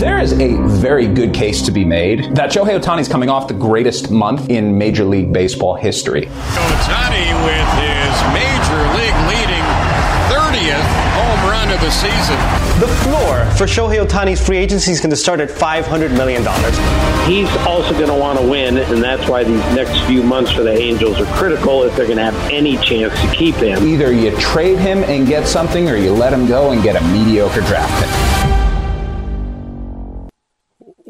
There is a very good case to be made that Shohei Ohtani is coming off the greatest month in Major League Baseball history. Ohtani with his Major League leading 30th home run of the season. The floor for Shohei Ohtani's free agency is going to start at $500 million. He's also going to want to win, and that's why these next few months for the Angels are critical if they're going to have any chance to keep him. Either you trade him and get something, or you let him go and get a mediocre draft pick.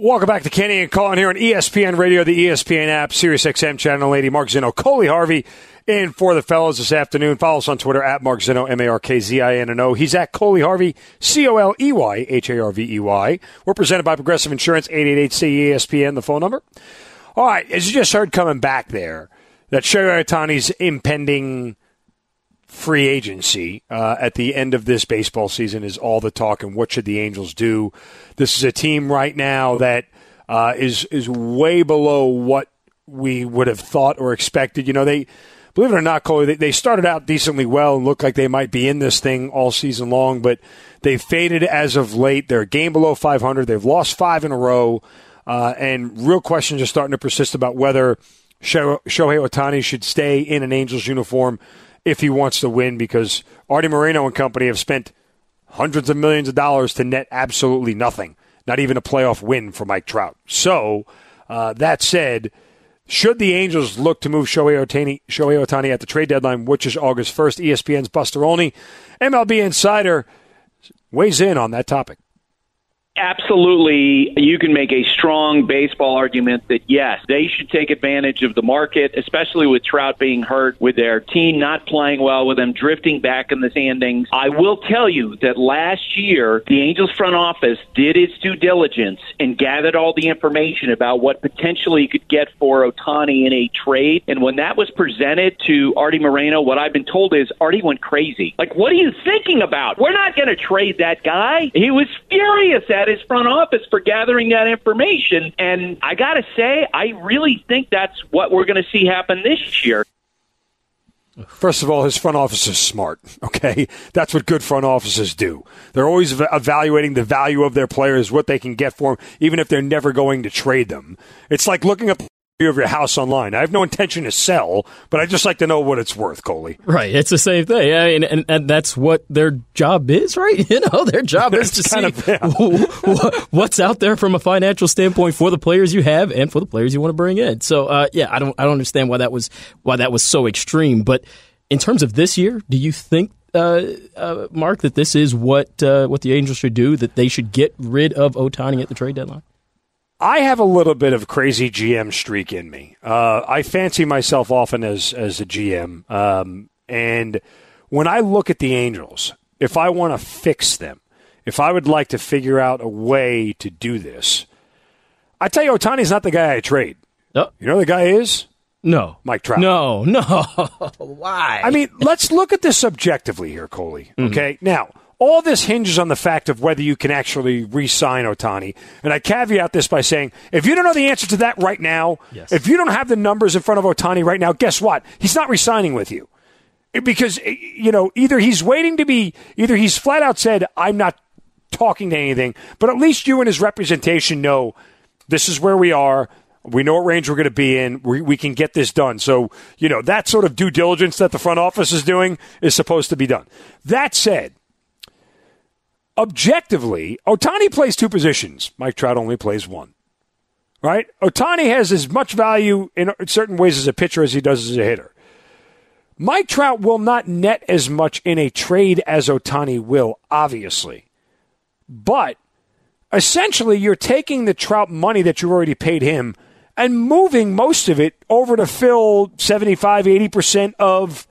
Welcome back to Canty and Carlin here on ESPN Radio, the ESPN app, Sirius XM channel. Lady Mark Zinno, Coley Harvey in for the fellows this afternoon. Follow us on Twitter at Mark Zinno, M A R K Z I N N O. He's at Coley Harvey, C O L E Y H A R V E Y. We're presented by Progressive Insurance, 888 ESPN, the phone number. All right, as you just heard coming back there, that Shohei Ohtani's impending free agency uh, at the end of this baseball season is all the talk. And what should the Angels do? This is a team right now that uh, is is way below what we would have thought or expected. You know, they believe it or not, Coley, they, they started out decently well and looked like they might be in this thing all season long, but they've faded as of late. They're a game below 500. They've lost five in a row. Uh, and real questions are starting to persist about whether Shohei Ohtani should stay in an Angels uniform if he wants to win because Artie Moreno and company have spent hundreds of millions of dollars to net absolutely nothing, not even a playoff win for Mike Trout. So, uh, that said, should the Angels look to move Shohei Ohtani, Shohei Ohtani at the trade deadline, which is August 1st, ESPN's Buster Olney, MLB Insider, weighs in on that topic. Absolutely, you can make a strong baseball argument that yes, they should take advantage of the market, especially with Trout being hurt, with their team not playing well, with them drifting back in the standings. I will tell you that last year, the Angels front office did its due diligence and gathered all the information about what potentially you could get for Ohtani in a trade. And when that was presented to Artie Moreno, what I've been told is Artie went crazy. Like, what are you thinking about? We're not going to trade that guy. He was furious at his front office for gathering that information. And I got to say, I really think that's what we're going to see happen this year. First of all, his front office is smart. Okay, that's what good front offices do. They're always evaluating the value of their players, what they can get for them, even if they're never going to trade them. It's like looking up of your house online. I have no intention to sell, but I just like to know what it's worth, Coley. Right, it's the same thing, I mean, and, and that's what their job is, right? You know, their job is to see of, yeah. what's out there from a financial standpoint for the players you have and for the players you want to bring in. So, uh, yeah, I don't, I don't understand why that was why that was so extreme. But in terms of this year, do you think uh, uh, Mark, that this is what uh, what the Angels should do? That they should get rid of Ohtani at the trade deadline? I have a little bit of crazy GM streak in me. Uh, I fancy myself often as as a GM, um, and when I look at the Angels, if I want to fix them, if I would like to figure out a way to do this, I tell you, Ohtani's not the guy I trade. No. You know the guy is no Mike Trout. No, no. Why? I mean, let's look at this objectively here, Coley. Mm-hmm. Okay, now all this hinges on the fact of whether you can actually re-sign Ohtani. And I caveat this by saying, if you don't know the answer to that right now, yes. if you don't have the numbers in front of Ohtani right now, guess what? He's not re-signing with you. Because, eh, you know, either he's waiting to be, either he's flat out said, I'm not talking to anything, but at least you and his representation know this is where we are. We know what range we're going to be in. We, we can get this done. So, you know, that sort of due diligence that the front office is doing is supposed to be done. That said, objectively, Ohtani plays two positions. Mike Trout only plays one. Right? Ohtani has as much value in certain ways as a pitcher as he does as a hitter. Mike Trout will not net as much in a trade as Ohtani will, obviously. But essentially, you're taking the Trout money that you already paid him and moving most of it over to fill 75, 80% of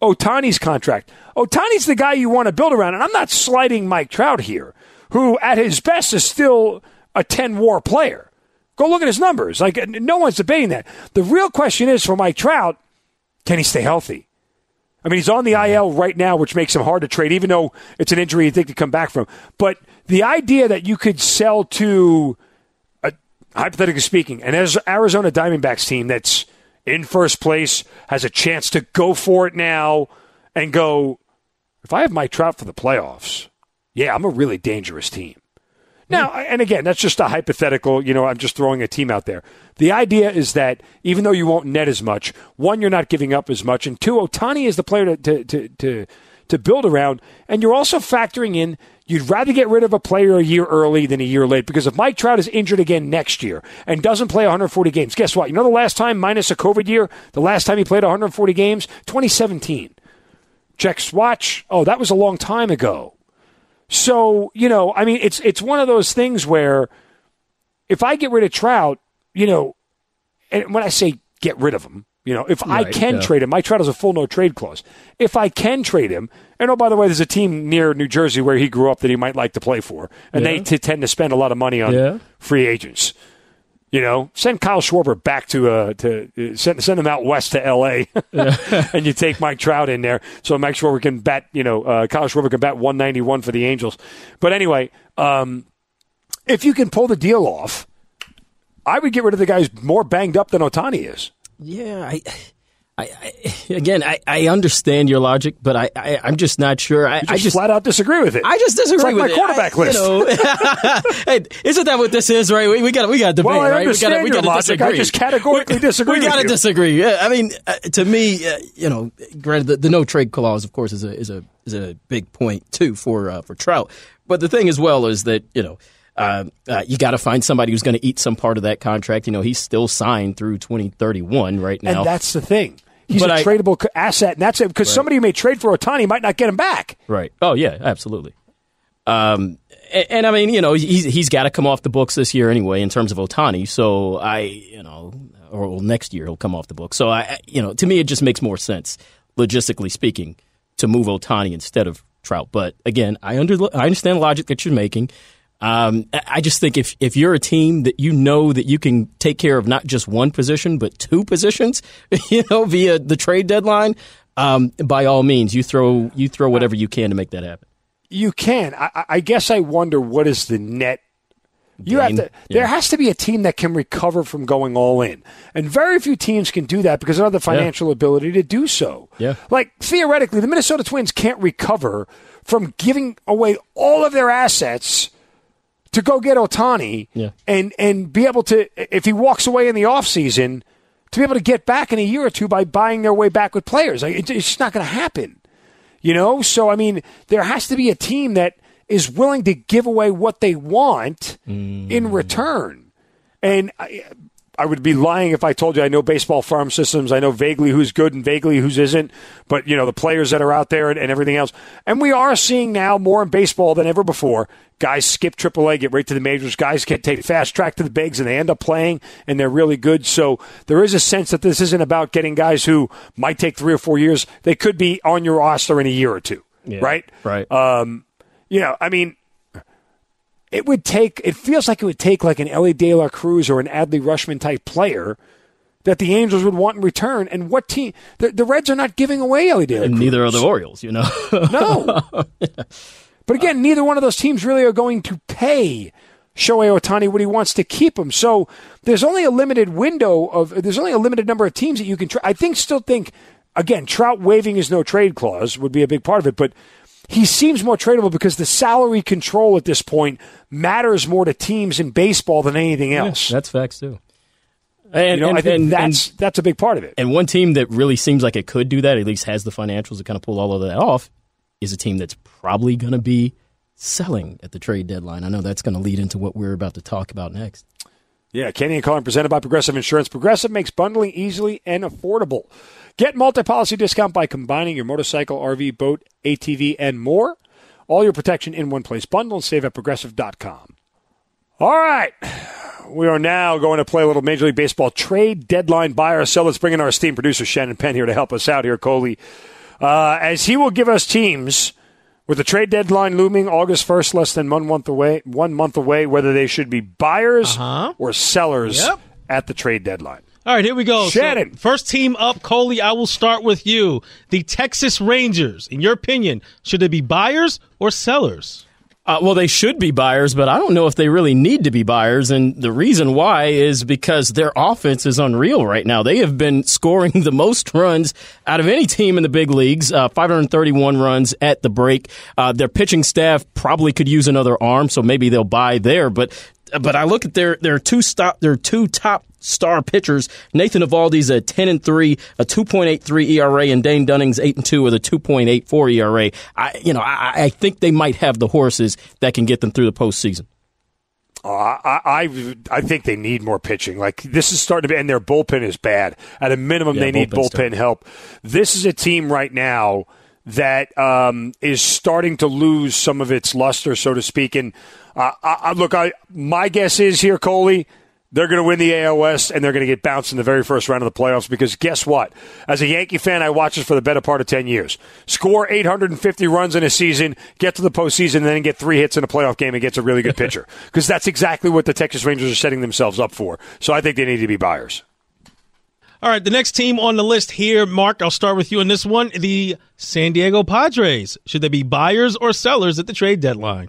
Ohtani's contract. Ohtani's the guy you want to build around, and I'm not slighting Mike Trout here, who at his best is still a 10 WAR player. Go look at his numbers. Like, no one's debating that. The real question is for Mike Trout, can he stay healthy? I mean, he's on the IL right now, which makes him hard to trade, even though it's an injury you think to come back from. But the idea that you could sell to, a, hypothetically speaking, an Arizona Diamondbacks team that's in first place, has a chance to go for it now, and go, if I have Mike Trout for the playoffs, yeah, I'm a really dangerous team. Hmm. Now, and again, that's just a hypothetical. You know, I'm just throwing a team out there. The idea is that even though you won't net as much, one, you're not giving up as much, and two, Ohtani is the player to to to to, to build around, and you're also factoring in you'd rather get rid of a player a year early than a year late because if Mike Trout is injured again next year and doesn't play 140 games, guess what? You know the last time minus a COVID year, the last time he played 140 games, 2017. Check Swatch. Oh, that was a long time ago. So, you know, I mean, it's it's one of those things where if I get rid of Trout, you know, and when I say get rid of him, you know, if right, I can yeah. trade him, my Trout has a full no trade clause. If I can trade him, and oh, by the way, there's a team near New Jersey where he grew up that he might like to play for, and yeah. they t- tend to spend a lot of money on yeah. free agents. You know, send Kyle Schwarber back to uh, to uh, send send him out west to L.A. and you take Mike Trout in there, so Mike Schwarber can bat. You know, uh, Kyle Schwarber can bat 191 for the Angels. But anyway, um, if you can pull the deal off, I would get rid of the guys more banged up than Ohtani is. Yeah, I I, I, again, I, I understand your logic, but I, I am just not sure. I just, I just flat out disagree with it. I just disagree like with my quarterback it. list. You know, hey, isn't that what this is? Right? We, we got we got to debate. Well, I right? understand we got we your logic. Disagree. I just categorically disagree. We got to disagree. Yeah, I mean, uh, to me, uh, you know, granted, the, the, no trade clause, of course, is a is a is a big point too for uh, for Trout. But the thing as well is that you know. Uh, uh, you got to find somebody who's going to eat some part of that contract. You know, he's still signed through 2031 right now. And that's the thing. He's but a I, tradable asset, and that's it. Because right. somebody who may trade for Ohtani might not get him back. Right. Oh yeah, absolutely. Um, and, and, I mean, you know, he's he's got to come off the books this year anyway in terms of Ohtani. So I, you know, or well, next year he'll come off the books. So I, you know, to me it just makes more sense, logistically speaking, to move Ohtani instead of Trout. But again, I under I understand the logic that you're making. Um, I just think if if you're a team that you know that you can take care of not just one position but two positions, you know, via the trade deadline, um, by all means, you throw you throw whatever you can to make that happen. You can. I, I guess I wonder what is the net. You have to. Yeah. There has to be a team that can recover from going all in, and very few teams can do that because they don't have the financial yeah. ability to do so. Yeah. Like theoretically, the Minnesota Twins can't recover from giving away all of their assets to go get Ohtani yeah. and and be able to if he walks away in the offseason to be able to get back in a year or two by buying their way back with players. Like, it's just not going to happen. You know? So I mean, there has to be a team that is willing to give away what they want mm. in return. And I, I would be lying if I told you I know baseball farm systems. I know vaguely who's good and vaguely who's isn't. But you know the players that are out there and, and everything else. And we are seeing now more in baseball than ever before. Guys skip AAA, get right to the majors. Guys can take fast track to the bigs, and they end up playing, and they're really good. So there is a sense that this isn't about getting guys who might take three or four years. They could be on your roster in a year or two, yeah, right? Right. Um, you know, I mean, it would take, it feels like it would take like an Elly De La Cruz or an Adley Rutschman type player that the Angels would want in return. And what team? The, the Reds are not giving away Elly De La Cruz. neither are the Orioles, you know. no. yeah. But again, neither one of those teams really are going to pay Shohei Ohtani what he wants to keep him. So there's only a limited window of, there's only a limited number of teams that you can try. I think, still think, again, Trout waiving his no trade clause would be a big part of it, but he seems more tradable because the salary control at this point matters more to teams in baseball than anything else. Yeah, that's facts too. And, you know, and, I think and, that's and, that's a big part of it. And one team that really seems like it could do that, at least has the financials to kind of pull all of that off, is a team that's probably going to be selling at the trade deadline. I know that's going to lead into what we're about to talk about next. Yeah, Canty and Carlin presented by Progressive Insurance. Progressive makes bundling easily and affordable. Get multi-policy discount by combining your motorcycle, RV, boat, ATV, and more. All your protection in one place. Bundle and save at progressive.com. All right. We are now going to play a little Major League Baseball trade deadline buy or sell. Let's bring in our esteemed producer, Shannon Penn, here to help us out here, Coley. Uh, as he will give us teams With the trade deadline looming August first, less than one month away, one month away, whether they should be buyers Uh-huh. or sellers Yep. at the trade deadline. All right, here we go. So, Shannon. first team up, Coley. I will start with you. The Texas Rangers. In your opinion, should they be buyers or sellers? Uh, well, they should be buyers, but I don't know if they really need to be buyers. And the reason why is because their offense is unreal right now. They have been scoring the most runs out of any team in the big leagues, uh, 531 runs at the break. Uh, their pitching staff probably could use another arm, so maybe they'll buy there. But but I look at their their two stop their two top star pitchers. Nathan Eovaldi's a ten and three, a two point eight three ERA, and Dane Dunning's eight and two with a two point eight four ERA. I you know I, I think they might have the horses that can get them through the postseason. Uh, I, I I think they need more pitching. Like this is starting to be, and their bullpen is bad. At a minimum, Yeah, they need bullpen help. This is a team right now that um, is starting to lose some of its luster, so to speak. And I, I, look, I my guess is here, Coley. They're going to win the AL West and they're going to get bounced in the very first round of the playoffs because guess what? As a Yankee fan, I watched this for the better part of 10 years. Score 850 runs in a season, get to the postseason, and then get three hits in a playoff game against a really good pitcher. Because that's exactly what the Texas Rangers are setting themselves up for. So I think they need to be buyers. All right, the next team on the list here, Mark, I'll start with you on this one. The San Diego Padres. Should they be buyers or sellers at the trade deadline?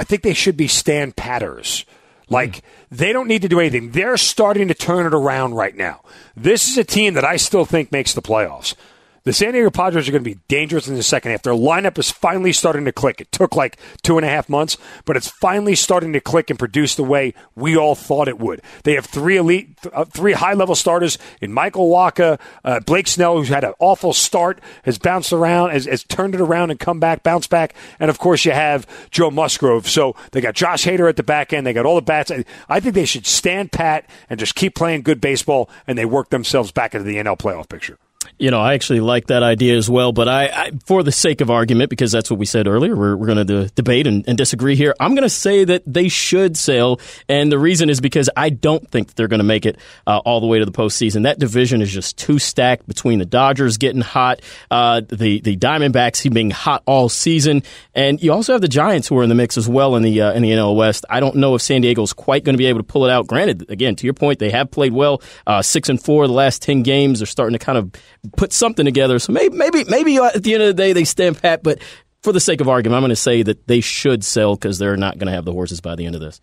I think they should be stand patters. Like they don't need to do anything. They're starting to turn it around right now. This is a team that I still think makes the playoffs. The San Diego Padres are going to be dangerous in the second half. Their lineup is finally starting to click. It took like two and a half months, but it's finally starting to click and produce the way we all thought it would. They have three elite, uh, three high level starters in Michael Wacha, uh, Blake Snell, who's had an awful start, has bounced around, has, has turned it around and come back, bounce back, and of course you have Joe Musgrove. So they got Josh Hader at the back end. They got all the bats. I think they should stand pat and just keep playing good baseball, and they work themselves back into the NL playoff picture. You know, I actually like that idea as well, but I, I for the sake of argument, because that's what we said earlier, we're, we're going to debate and, and disagree here. I'm going to say that they should sail, and the reason is because I don't think they're going to make it uh, all the way to the postseason. That division is just too stacked between the Dodgers getting hot, uh, the the Diamondbacks being hot all season, and you also have the Giants who are in the mix as well in the uh, in the NL West. I don't know if San Diego's quite going to be able to pull it out. Granted, again, to your point, they have played well, uh, six and four the last ten games. They're starting to kind of put something together. So maybe, maybe, maybe at the end of the day they stand pat. But for the sake of argument, I'm going to say that they should sell because they're not going to have the horses by the end of this.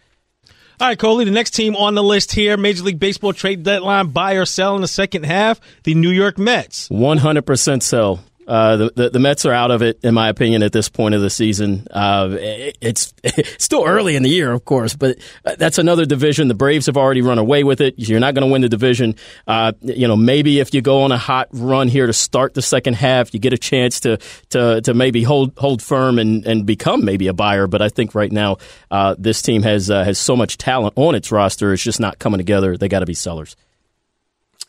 All right, Coley, the next team on the list here, Major League Baseball trade deadline, buy or sell in the second half, the New York Mets. 100% sell. Uh, the, the the Mets are out of it, in my opinion, at this point of the season. Uh, it, it's, still early in the year, of course, but uh, that's another division. The Braves have already run away with it. You're not going to win the division. Uh, you know, maybe if you go on a hot run here to start the second half, you get a chance to to to maybe hold hold firm and, and become maybe a buyer. But I think right now uh, this team has uh, has so much talent on its roster, it's just not coming together. They got to be sellers.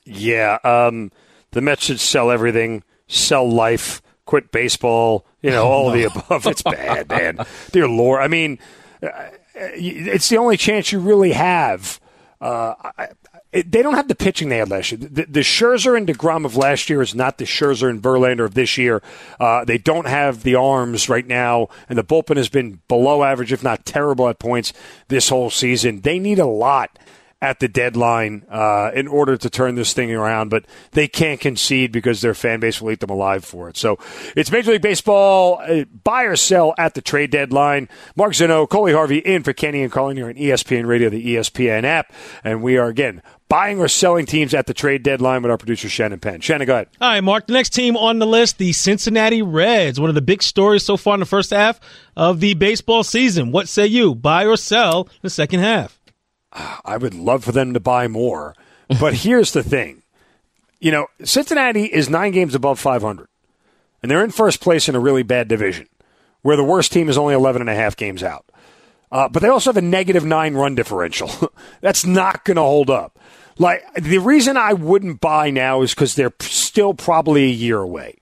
Yeah, um, the Mets should sell everything, sell life, quit baseball. You know, all of the above. It's bad, man. Dear Lord, I mean, uh, it's the only chance you really have. Uh, I, it, they don't have the pitching they had last year. The, the Scherzer and deGrom of last year is not the Scherzer and Verlander of this year. Uh, they don't have the arms right now, and the bullpen has been below average, if not terrible, at points this whole season. They need a lot at the deadline uh, in order to turn this thing around, but they can't concede because their fan base will eat them alive for it. So it's Major League Baseball uh, buy or sell at the trade deadline. Mark Zinno, Coley Harvey in for Canty and Carlin here on ESPN Radio, the ESPN app, and we are again buying or selling teams at the trade deadline with our producer Shannon Penn. Shannon, go ahead. All right, Mark, the next team on the list, the Cincinnati Reds. One of the big stories so far in the first half of the baseball season. What say you? Buy or sell the second half? I would love for them to buy more. But here's the thing. You know, Cincinnati is nine games above 500, and they're in first place in a really bad division where the worst team is only 11 and a half games out. Uh, but they also have a negative nine run differential. That's not going to hold up. Like, the reason I wouldn't buy now is because they're still probably a year away,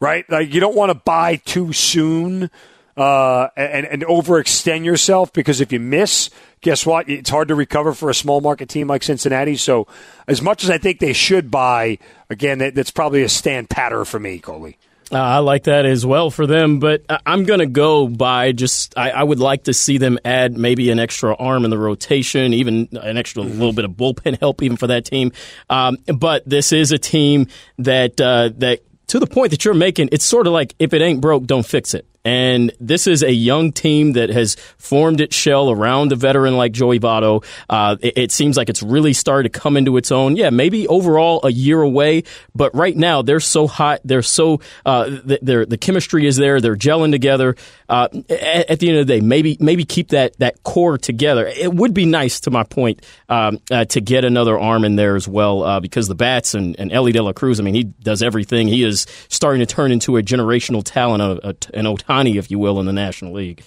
right? Like, you don't want to buy too soon uh, and, and overextend yourself because if you miss, guess what? It's hard to recover for a small market team like Cincinnati. So, as much as I think they should buy, again, that, that's probably a stand patter for me, Coley. Uh, I like that as well for them, but I'm going to go buy just. I, I, would like to see them add maybe an extra arm in the rotation, even an extra little bit of bullpen help, even for that team. Um, but this is a team that uh, that to the point that you're making, it's sort of like if it ain't broke, don't fix it. And this is a young team that has formed its shell around a veteran like Joey Votto. Uh, it, it, seems like it's really started to come into its own. Yeah, maybe overall a year away, but right now they're so hot. They're so uh, they're, the chemistry is there. They're gelling together. Uh, at, the end of the day, maybe maybe keep that that core together. It would be nice, to my point, um, uh, to get another arm in there as well, uh, because the bats and, and Elly De La Cruz. I mean, he does everything. He is starting to turn into a generational talent, A an Ohtani, if you will, in the National League.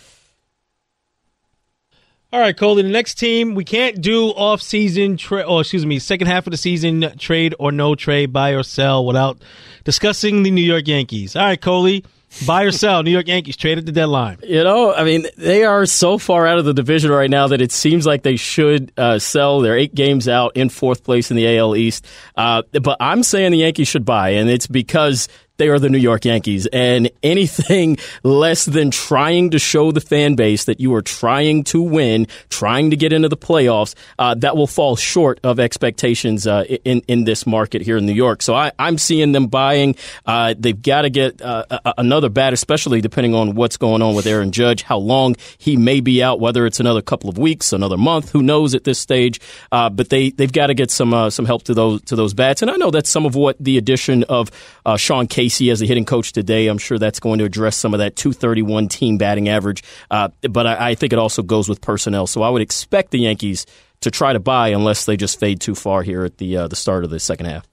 All right, Coley. The next team we can't do off-season trade, or excuse me, second half of the season trade or no trade, buy or sell, without discussing the New York Yankees. All right, Coley. Buy or sell, New York Yankees trade at the deadline. You know, I mean, they are so far out of the division right now that it seems like they should uh, sell. They're eight games out in fourth place in the AL East. Uh, but I'm saying the Yankees should buy, and it's because they are the New York Yankees. And anything less than trying to show the fan base that you are trying to win, trying to get into the playoffs, uh, that will fall short of expectations uh, in in this market here in New York. So I, am seeing them buying. Uh, they've got to get uh, another bat, especially depending on what's going on with Aaron Judge, how long he may be out, whether it's another couple of weeks, another month, who knows at this stage. Uh, but they they've got to get some uh, some help to those to those bats. And I know that's some of what the addition of Sean Casey Casey as a hitting coach today. I'm sure that's going to address some of that 231 team batting average. Uh, but I, I think it also goes with personnel. So I would expect the Yankees to try to buy unless they just fade too far here at the uh, the start of the second half.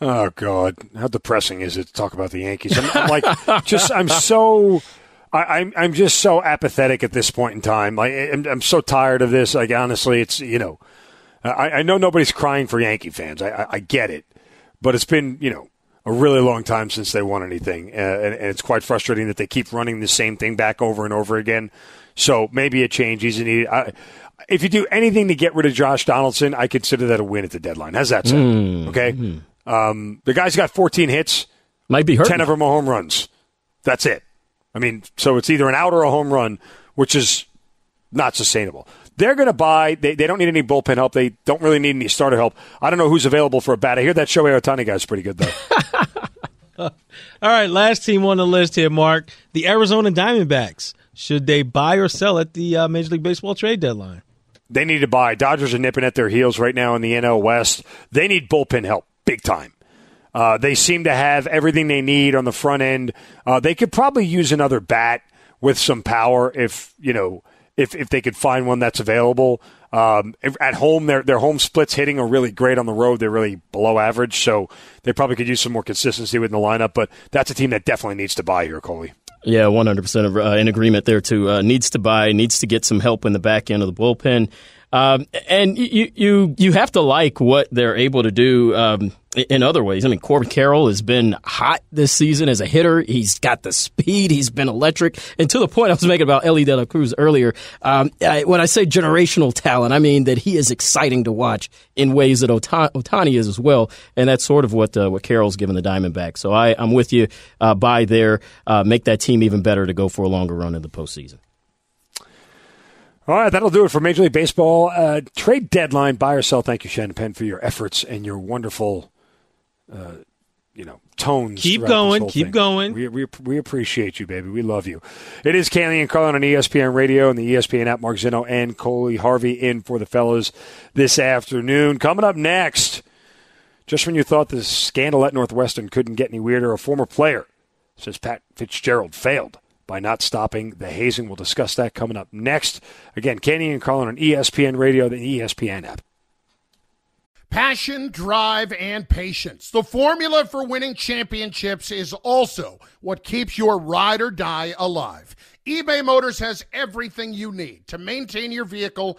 Oh God, how depressing is it to talk about the Yankees? I'm, I'm like, just I'm so. I, am I'm just so apathetic at this point in time. I'm, I'm so tired of this. Like honestly, it's you know, I, I know nobody's crying for Yankee fans. I, I, I get it, but it's been, you know, a really long time since they won anything. Uh, and, and, it's quite frustrating that they keep running the same thing back over and over again. So maybe a change isn't needed. I, if you do anything to get rid of Josh Donaldson, I consider that a win at the deadline. How's that sound? Mm. Okay. Mm. Um, the guy's got 14 hits. Might be hurt. 10 of them are home runs. That's it. I mean, so it's either an out or a home run, which is not sustainable. They're going to buy. They, they don't need any bullpen help. They don't really need any starter help. I don't know who's available for a bat. I hear that Shohei Ohtani guy's pretty good, though. All right, last team on the list here, Mark. The Arizona Diamondbacks. Should they buy or sell at the uh, Major League Baseball trade deadline? They need to buy. Dodgers are nipping at their heels right now in the NL West. They need bullpen help big time. Uh, they seem to have everything they need on the front end. Uh, they could probably use another bat with some power if you know if if they could find one that's available. Um, at home, their their home splits hitting are really great. On the road, they're really below average. So they probably could use some more consistency within the lineup. But that's a team that definitely needs to buy here, Coley. Yeah, one hundred percent uh, in agreement there too. Uh, needs to buy, needs to get some help in the back end of the bullpen. Um, and you, you you have to like what they're able to do um, in other ways. I mean, Corbin Carroll has been hot this season as a hitter. He's got the speed. He's been electric. And to the point I was making about Elly De La Cruz earlier, um, I, when I say generational talent, I mean that he is exciting to watch in ways that Ohtani is as well. And that's sort of what uh, what Carroll's given the Diamondbacks. So I, I'm with you. Uh, buy there, uh, make that team even better to go for a longer run in the postseason. All right, that'll do it for Major League Baseball uh, trade deadline. Buy or sell. Thank you, Shannon Penn, for your efforts and your wonderful, uh, you know, tones. Keep going, keep thing. going. We, we, we appreciate you, baby. We love you. It is Canty and Carlin on ESPN Radio and the ESPN app. Mark Zinno and Coley Harvey in for the fellas this afternoon. Coming up next, just when you thought the scandal at Northwestern couldn't get any weirder, a former player says Pat Fitzgerald failed by not stopping the hazing. We'll discuss that coming up next. Again, Canty and Carlin on ESPN Radio, the ESPN app. Passion, drive, and patience. The formula for winning championships is also what keeps your ride or die alive. eBay Motors has everything you need to maintain your vehicle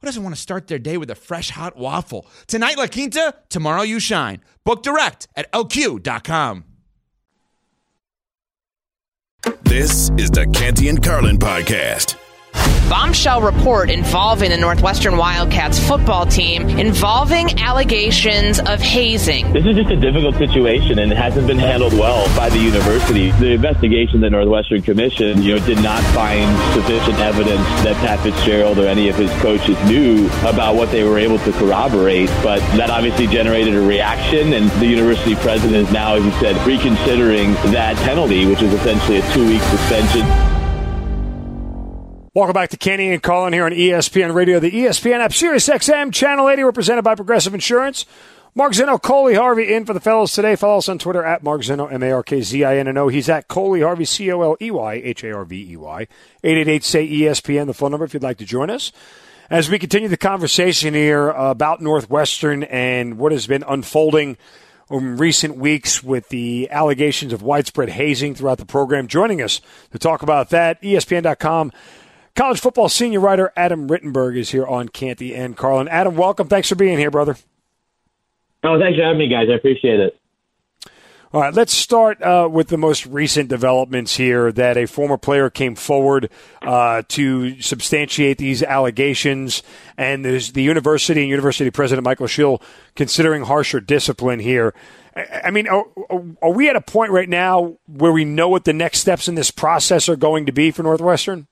who doesn't want to start their day with a fresh hot waffle? Tonight, La Quinta, tomorrow, you shine. Book direct at lq.com. This is the Canty and Carlin podcast. Bombshell report involving the Northwestern Wildcats football team involving allegations of hazing. This is just a difficult situation and it hasn't been handled well by the university. The investigation the Northwestern Commission, you know, did not find sufficient evidence that Pat Fitzgerald or any of his coaches knew about what they were able to corroborate, but that obviously generated a reaction and the university president is now, as you said, reconsidering that penalty, which is essentially a two-week suspension. Welcome back to Canty and Carlin here on ESPN Radio, the ESPN app, Sirius XM, Channel 80, represented by Progressive Insurance. Mark Zinno, Coley Harvey in for the fellows today. Follow us on Twitter at Mark Zinno, M A R K Z I N N O. He's at Coley Harvey, C O L E Y H A R V E Y. 888 say ESPN, the phone number if you'd like to join us. As we continue the conversation here about Northwestern and what has been unfolding in recent weeks with the allegations of widespread hazing throughout the program, joining us to talk about that, ESPN.com College football senior writer Adam Rittenberg is here on Canty and Carlin. Adam, welcome. Thanks for being here, brother. Oh, thanks for having me, guys. I appreciate it. All right, let's start uh, with the most recent developments here that a former player came forward uh, to substantiate these allegations, and there's the university and university president Michael Schill considering harsher discipline here. I mean, are, are we at a point right now where we know what the next steps in this process are going to be for Northwestern?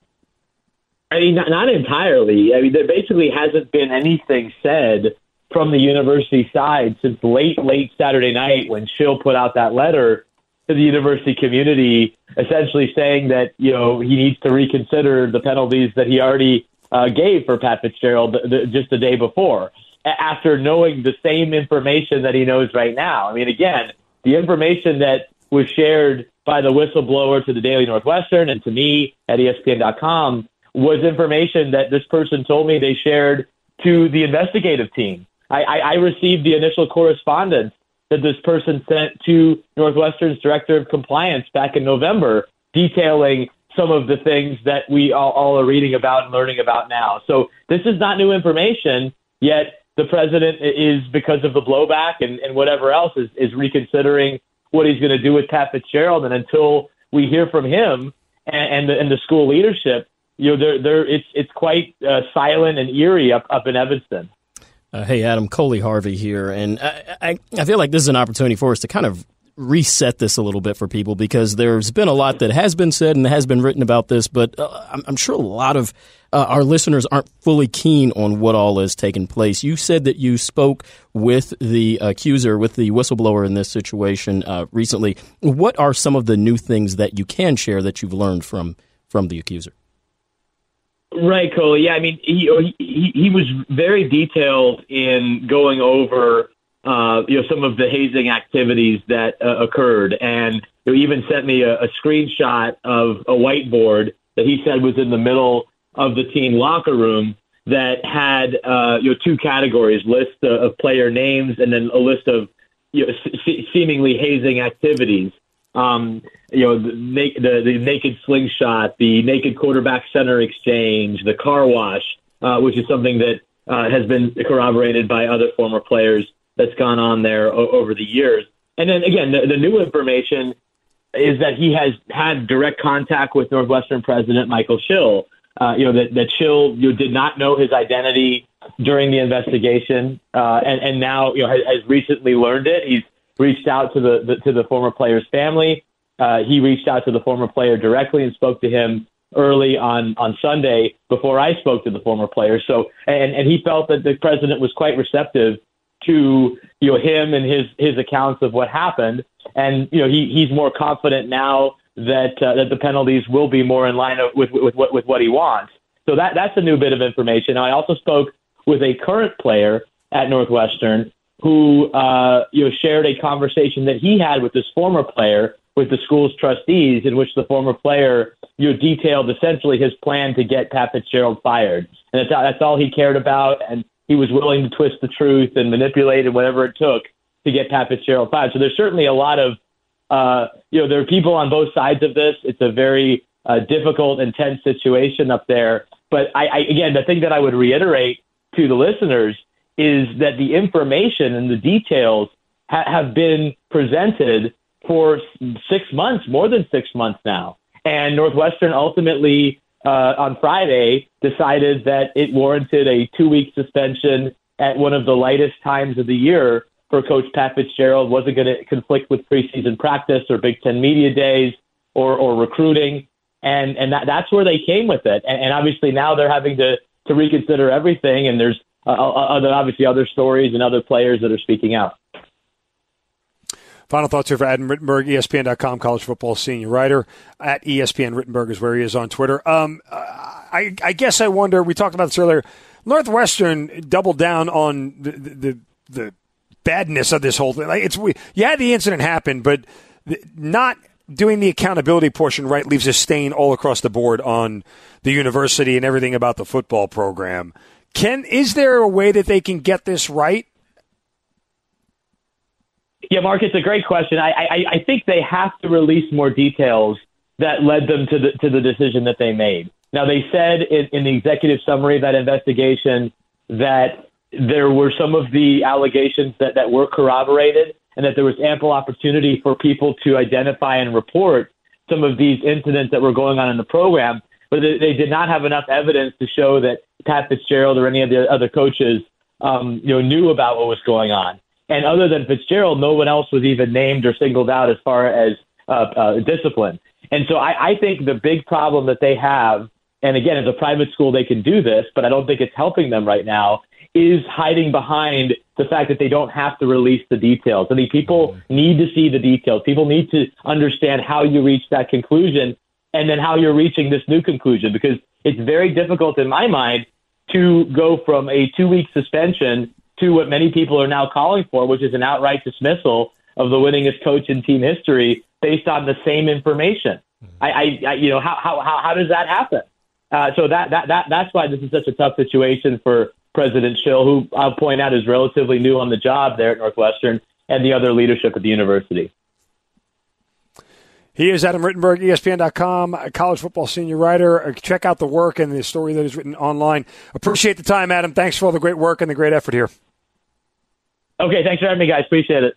I mean, not, not entirely. I mean, there basically hasn't been anything said from the university side since late, late Saturday night when Schill put out that letter to the university community, essentially saying that you know he needs to reconsider the penalties that he already uh, gave for Pat Fitzgerald just the day before, after knowing the same information that he knows right now. I mean, again, the information that was shared by the whistleblower to the Daily Northwestern and to me at ESPN.com was information that this person told me they shared to the investigative team. I, I, I received the initial correspondence that this person sent to Northwestern's director of compliance back in November, detailing some of the things that we all, all are reading about and learning about now. So this is not new information, yet the president is, because of the blowback and, and whatever else, is, is reconsidering what he's going to do with Pat Fitzgerald. And until we hear from him and, and, the, and the school leadership, you know, they're, they're, it's, it's quite uh, silent and eerie up, up in Evanston. Uh, hey, Adam, Coley Harvey here. And I, I, I feel like this is an opportunity for us to kind of reset this a little bit for people because there's been a lot that has been said and has been written about this, but uh, I'm, I'm, sure a lot of uh, our listeners aren't fully keen on what all is taking place. You said that you spoke with the accuser, with the whistleblower in this situation uh, recently. What are some of the new things that you can share that you've learned from from the accuser? Right, Cole. Yeah, I mean, he, he he was very detailed in going over, uh, you know, some of the hazing activities that uh, occurred, and he even sent me a, a screenshot of a whiteboard that he said was in the middle of the team locker room that had, uh, you know, two categories: list of player names and then a list of, you know, se- seemingly hazing activities. Um, you know, the, the, the naked slingshot, the naked quarterback center exchange, the car wash, uh, which is something that uh, has been corroborated by other former players that's gone on there o- over the years. And then again, the, the new information is that he has had direct contact with Northwestern president Michael Schill. Uh, you know that that Schill you know, did not know his identity during the investigation, uh, and and now you know has, has recently learned it. He's reached out to the, the to the former player's family. Uh, he reached out to the former player directly and spoke to him early on on Sunday before I spoke to the former player. So and and he felt that the president was quite receptive to you know him and his his accounts of what happened, and you know he he's more confident now that uh, that the penalties will be more in line with with with, with what he wants. So that that's a new bit of information. I also spoke with a current player at Northwestern who uh, you know shared a conversation that he had with this former player with the school's trustees, in which the former player you know, detailed essentially his plan to get Pat Fitzgerald fired, and that's that's all he cared about, and he was willing to twist the truth and manipulate it whatever it took to get Pat Fitzgerald fired. So there's certainly a lot of uh, you know, there are people on both sides of this. It's a very uh, difficult, intense situation up there. But I, I, again, the thing that I would reiterate to the listeners is that the information and the details ha- have been presented for six months, more than six months now. And Northwestern ultimately, uh, on Friday, decided that it warranted a two week suspension at one of the lightest times of the year for Coach Pat Fitzgerald wasn't going to conflict with preseason practice or Big Ten media days or, or recruiting, and and that, that's where they came with it. And, and obviously now they're having to to reconsider everything. And there's uh, other obviously other stories and other players that are speaking out. Final thoughts here for Adam Rittenberg, ESPN.com, college football senior writer. At ESPN Rittenberg is where he is on Twitter. Um, I, I guess I wonder, we talked about this earlier, Northwestern doubled down on the, the, the badness of this whole thing. Like it's we, you had the incident happen, but not doing the accountability portion right leaves a stain all across the board on the university and everything about the football program. Can is there a way that they can get this right? Yeah, Mark, it's a great question. I, I, I think they have to release more details that led them to the to the decision that they made. Now, they said in, in the executive summary of that investigation that there were some of the allegations that, that were corroborated and that there was ample opportunity for people to identify and report some of these incidents that were going on in the program, but they, they did not have enough evidence to show that Pat Fitzgerald or any of the other coaches, um, you know, knew about what was going on. And other than Fitzgerald, no one else was even named or singled out as far as uh, uh, discipline. And so I, I think the big problem that they have, and again, as a private school, they can do this, but I don't think it's helping them right now, is hiding behind the fact that they don't have to release the details. I mean, people need to see the details. People need to understand how you reach that conclusion and then how you're reaching this new conclusion because it's very difficult in my mind to go from a two week suspension to what many people are now calling for, which is an outright dismissal of the winningest coach in team history based on the same information. I, I, I you know, how, how, how, how does that happen? Uh, so that, that, that, that's why this is such a tough situation for President Schill, who I'll point out is relatively new on the job there at Northwestern, and the other leadership at the university. He is Adam Rittenberg, ESPN.com, college football senior writer. Uh, check out the work and the story that is written online. Appreciate the time, Adam. Thanks for all the great work and the great effort here. Okay, thanks for having me, guys. Appreciate it.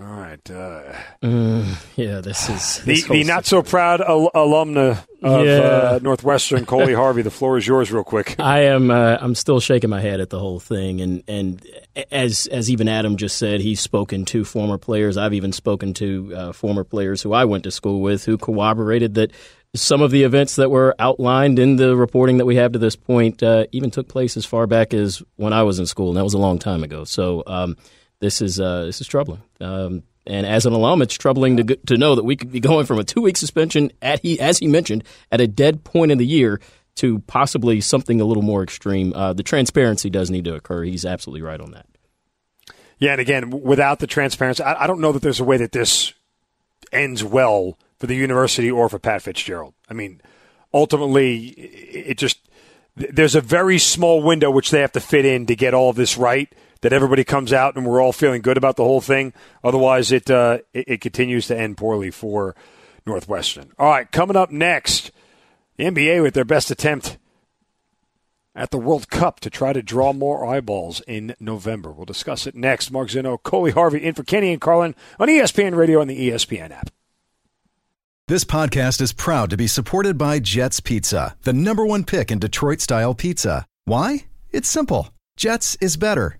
All right. Uh, uh, yeah, this is this the, the not so proud al- alumna of yeah. uh, Northwestern, Coley Harvey. The floor is yours, real quick. I am. Uh, I'm still shaking my head at the whole thing, and and as as even Adam just said, he's spoken to former players. I've even spoken to uh, former players who I went to school with, who corroborated that some of the events that were outlined in the reporting that we have to this point uh, even took place as far back as when I was in school, and that was a long time ago. So. Um, this is uh, this is troubling. Um, and as an alum, it's troubling to to know that we could be going from a two week suspension at he as he mentioned at a dead point in the year to possibly something a little more extreme. Uh, the transparency does need to occur. He's absolutely right on that. Yeah, and again, without the transparency, I, I don't know that there's a way that this ends well for the university or for Pat Fitzgerald. I mean, ultimately, it just there's a very small window which they have to fit in to get all of this right that everybody comes out and we're all feeling good about the whole thing. Otherwise, it uh, it, it continues to end poorly for Northwestern. All right, coming up next, the NBA with their best attempt at the World Cup to try to draw more eyeballs in November. We'll discuss it next. Mark Zinno, Coley Harvey in for Canty and Carlin on ESPN Radio and the ESPN app. This podcast is proud to be supported by Jets Pizza, the number one pick in Detroit style pizza. Why? It's simple. Jets is better.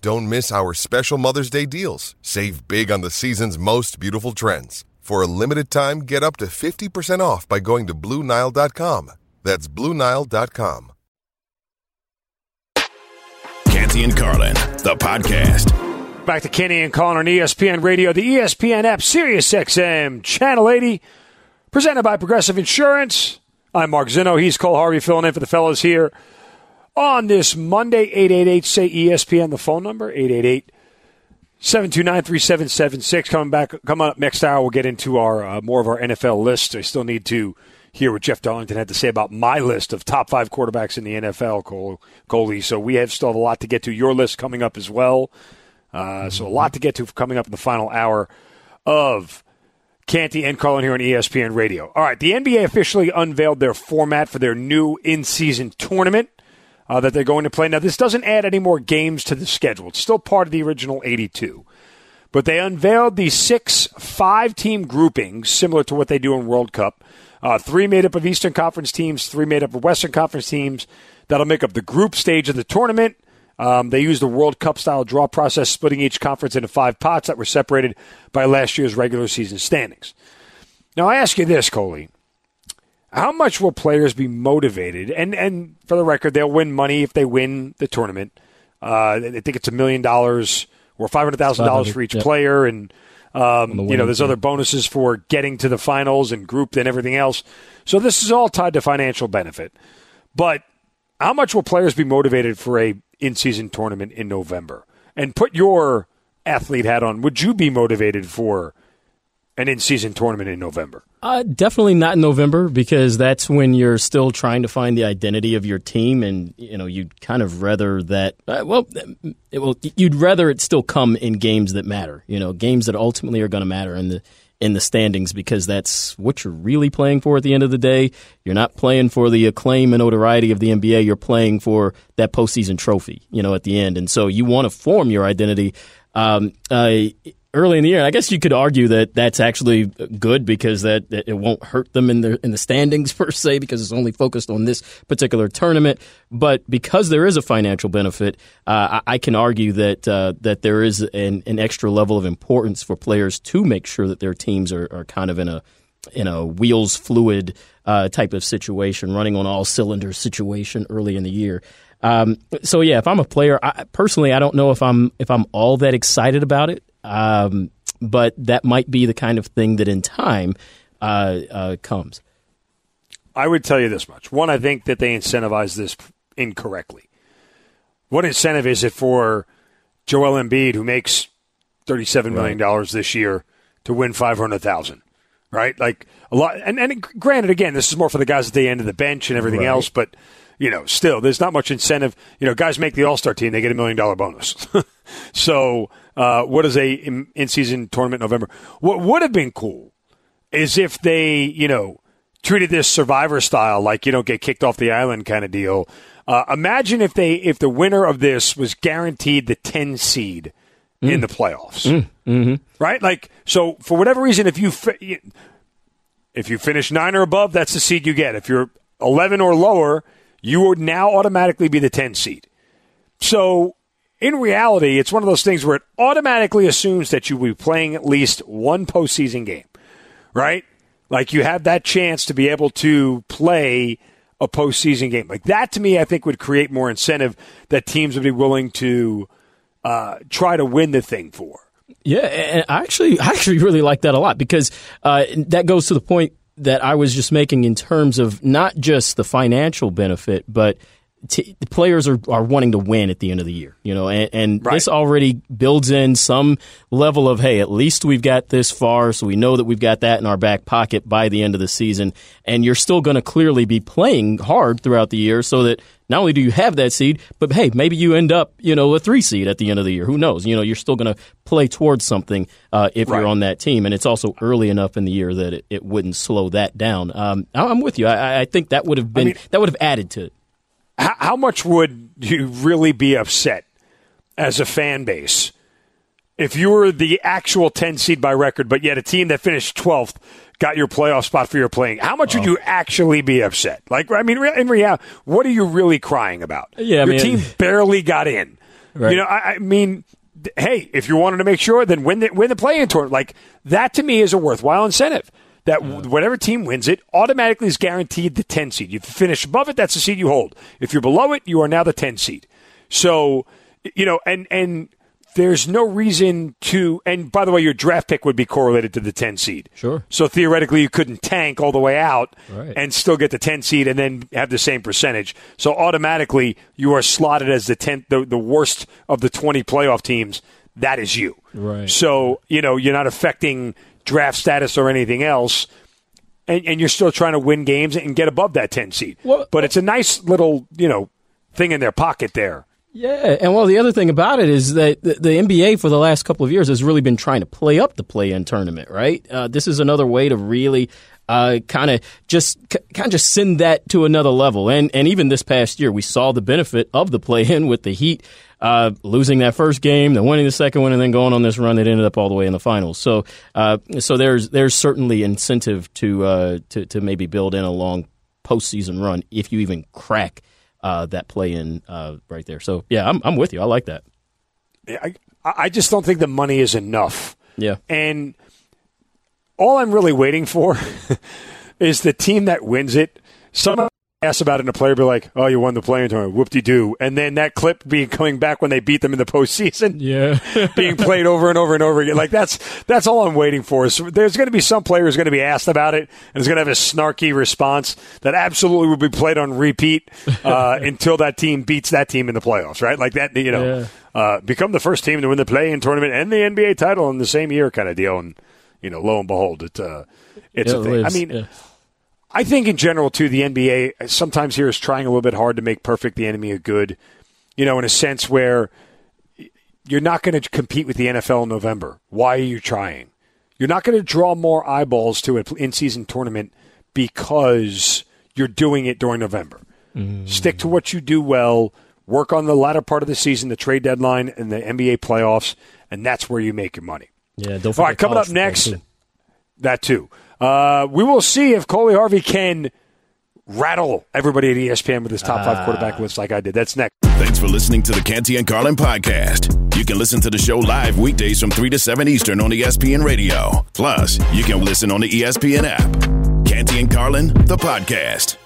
Don't miss our special Mother's Day deals. Save big on the season's most beautiful trends. For a limited time, get up to 50% off by going to BlueNile.com. That's BlueNile.com. Canty and Carlin, the podcast. Back to Canty and Carlin on ESPN Radio, the ESPN app, Sirius XM, Channel 80, presented by Progressive Insurance. I'm Mark Zinno. He's Cole Harvey filling in for the fellows here on this Monday, 888 say ESPN, the phone number, 888 729 3776. Coming back, coming up next hour, we'll get into our uh, more of our NFL list. I still need to hear what Jeff Darlington had to say about my list of top five quarterbacks in the NFL, Cole, Coley. So we have still have a lot to get to. Your list coming up as well. Uh, so a lot to get to coming up in the final hour of Canty and Carlin here on ESPN Radio. All right, the NBA officially unveiled their format for their new in-season tournament uh, that they're going to play. Now, this doesn't add any more games to the schedule. It's still part of the original 82. But they unveiled these six five-team groupings, similar to what they do in World Cup. Uh, three made up of Eastern Conference teams, three made up of Western Conference teams. That'll make up the group stage of the tournament. Um, they used the World Cup style draw process, splitting each conference into five pots that were separated by last year's regular season standings. Now, I ask you this, Coley. How much will players be motivated? And, and for the record, they'll win money if they win the tournament. Uh, I think it's a million dollars or $500,000 for each yep. player. And, um, you know, there's other bonuses for getting to the finals and group and everything else. So this is all tied to financial benefit. But how much will players be motivated for a in-season tournament in November? And put your athlete hat on. Would you be motivated for an in-season tournament in November? Uh, definitely not in November because that's when you're still trying to find the identity of your team, and you know you'd kind of rather that. Uh, well, it will. You'd rather it still come in games that matter. You know, games that ultimately are going to matter in the in the standings because that's what you're really playing for at the end of the day. You're not playing for the acclaim and notoriety of the NBA. You're playing for that postseason trophy. You know, at the end, and so you want to form your identity. Um, uh, early in the year. I guess you could argue that that's actually good because that, that it won't hurt them in the in the standings per se because it's only focused on this particular tournament. But because there is a financial benefit, uh, I, I can argue that uh, that there is an, an extra level of importance for players to make sure that their teams are, are kind of in a in a wheels fluid uh, type of situation, running on all cylinders situation early in the year. Um, so yeah, if I'm a player, I, personally, I don't know if I'm if I'm all that excited about it. Um, but that might be the kind of thing that in time uh, uh, comes. I would tell you this much. One, I think that they incentivize this incorrectly. What incentive is it for Joel Embiid, who makes thirty-seven million dollars this year, to win five hundred thousand? Right, like a lot. And, and granted, again, this is more for the guys at the end of the bench and everything Right. else. But you know, still there's not much incentive. You know, guys make the All Star team, they get a million dollar bonus. so, uh, what is a in season tournament November? What would have been cool is if they, you know, treated this Survivor style, like you don't get kicked off the island kind of deal. Uh, imagine if they if the winner of this was guaranteed the ten seed mm. in the playoffs, mm. mm-hmm. right? Like so, for whatever reason, if you if you finish nine or above, that's the seed you get. If you're eleven or lower, you would now automatically be the ten seed. So in reality, it's one of those things where it automatically assumes that you will be playing at least one postseason game, right? Like you have that chance to be able to play a postseason game. Like that to me, I think would create more incentive that teams would be willing to uh, try to win the thing for. Yeah, and I actually, I actually really like that a lot because uh, that goes to the point that I was just making in terms of not just the financial benefit, but T- the players are, are wanting to win at the end of the year, you know, and, and right. this already builds in some level of, hey, at least we've got this far, so we know that we've got that in our back pocket by the end of the season. And you're still going to clearly be playing hard throughout the year so that not only do you have that seed, but hey, maybe you end up, you know, a three seed at the end of the year. Who knows? You know, you're still going to play towards something uh, if right. you're on that team. And it's also early enough in the year that it, it wouldn't slow that down. Um, I'm with you. I, I think that would have been, I mean, that would have added to it how, how much would you really be upset as a fan base if you were the actual 10 seed by record, but yet a team that finished 12th got your playoff spot for your playing? How much oh. would you actually be upset? Like, I mean, in reality, what are you really crying about? Yeah, your I mean, team barely got in. Right. You know, I, I mean, hey, if you wanted to make sure, then win the win the play-in tournament. Like that to me is a worthwhile incentive that whatever team wins it automatically is guaranteed the 10 seed. If you finish above it, that's the seed you hold. If you're below it, you are now the 10 seed. So, you know, and and there's no reason to and by the way, your draft pick would be correlated to the 10 seed. Sure. So theoretically you couldn't tank all the way out right. and still get the 10 seed and then have the same percentage. So automatically you are slotted as the 10 the, the worst of the 20 playoff teams. That is you. Right. So, you know, you're not affecting draft status or anything else. And, and, you're still trying to win games and get above that 10 seed. Well, but it's a nice little, you know, thing in their pocket there. Yeah, and well, the other thing about it is that the, the NBA for the last couple of years has really been trying to play up the play-in tournament, right? Uh, this is another way to really uh, kind of just kind of just send that to another level. And and even this past year, we saw the benefit of the play-in with the Heat uh, losing that first game, then winning the second one, and then going on this run that ended up all the way in the finals. So, uh, so there's there's certainly incentive to uh, to to maybe build in a long postseason run if you even crack uh, that play in uh, right there. So, yeah, I'm I'm with you. I like that. I I just don't think the money is enough. Yeah, and all I'm really waiting for is the team that wins it. Some ask about it and a player be like, "Oh, you won the play-in tournament, whoop de doo," and then that clip being coming back when they beat them in the postseason, yeah, being played over and over and over again. Like that's that's all I'm waiting for. So there's going to be some player who's going to be asked about it and is going to have a snarky response that absolutely will be played on repeat uh, until that team beats that team in the playoffs, right? Like that, you know, yeah. uh, become the first team to win the play-in tournament and the NBA title in the same year, kind of deal. And you know, lo and behold, it uh, it's yeah, a thing. It I mean. Yeah I think in general too, the NBA sometimes here is trying a little bit hard to make perfect the enemy of good. You know, in a sense where you're not going to compete with the NFL in November. Why are you trying? You're not going to draw more eyeballs to an in-season tournament because you're doing it during November. Mm. Stick to what you do well. Work on the latter part of the season, the trade deadline, and the NBA playoffs, and that's where you make your money. Yeah, don't All right, coming up next, that too. Uh, we will see if Coley Harvey can rattle everybody at ESPN with his top five quarterback ah. list like I did. That's next. Thanks for listening to the Canty and Carlin podcast. You can listen to the show live weekdays from 3 to 7 Eastern on ESPN Radio. Plus, you can listen on the ESPN app. Canty and Carlin, the podcast.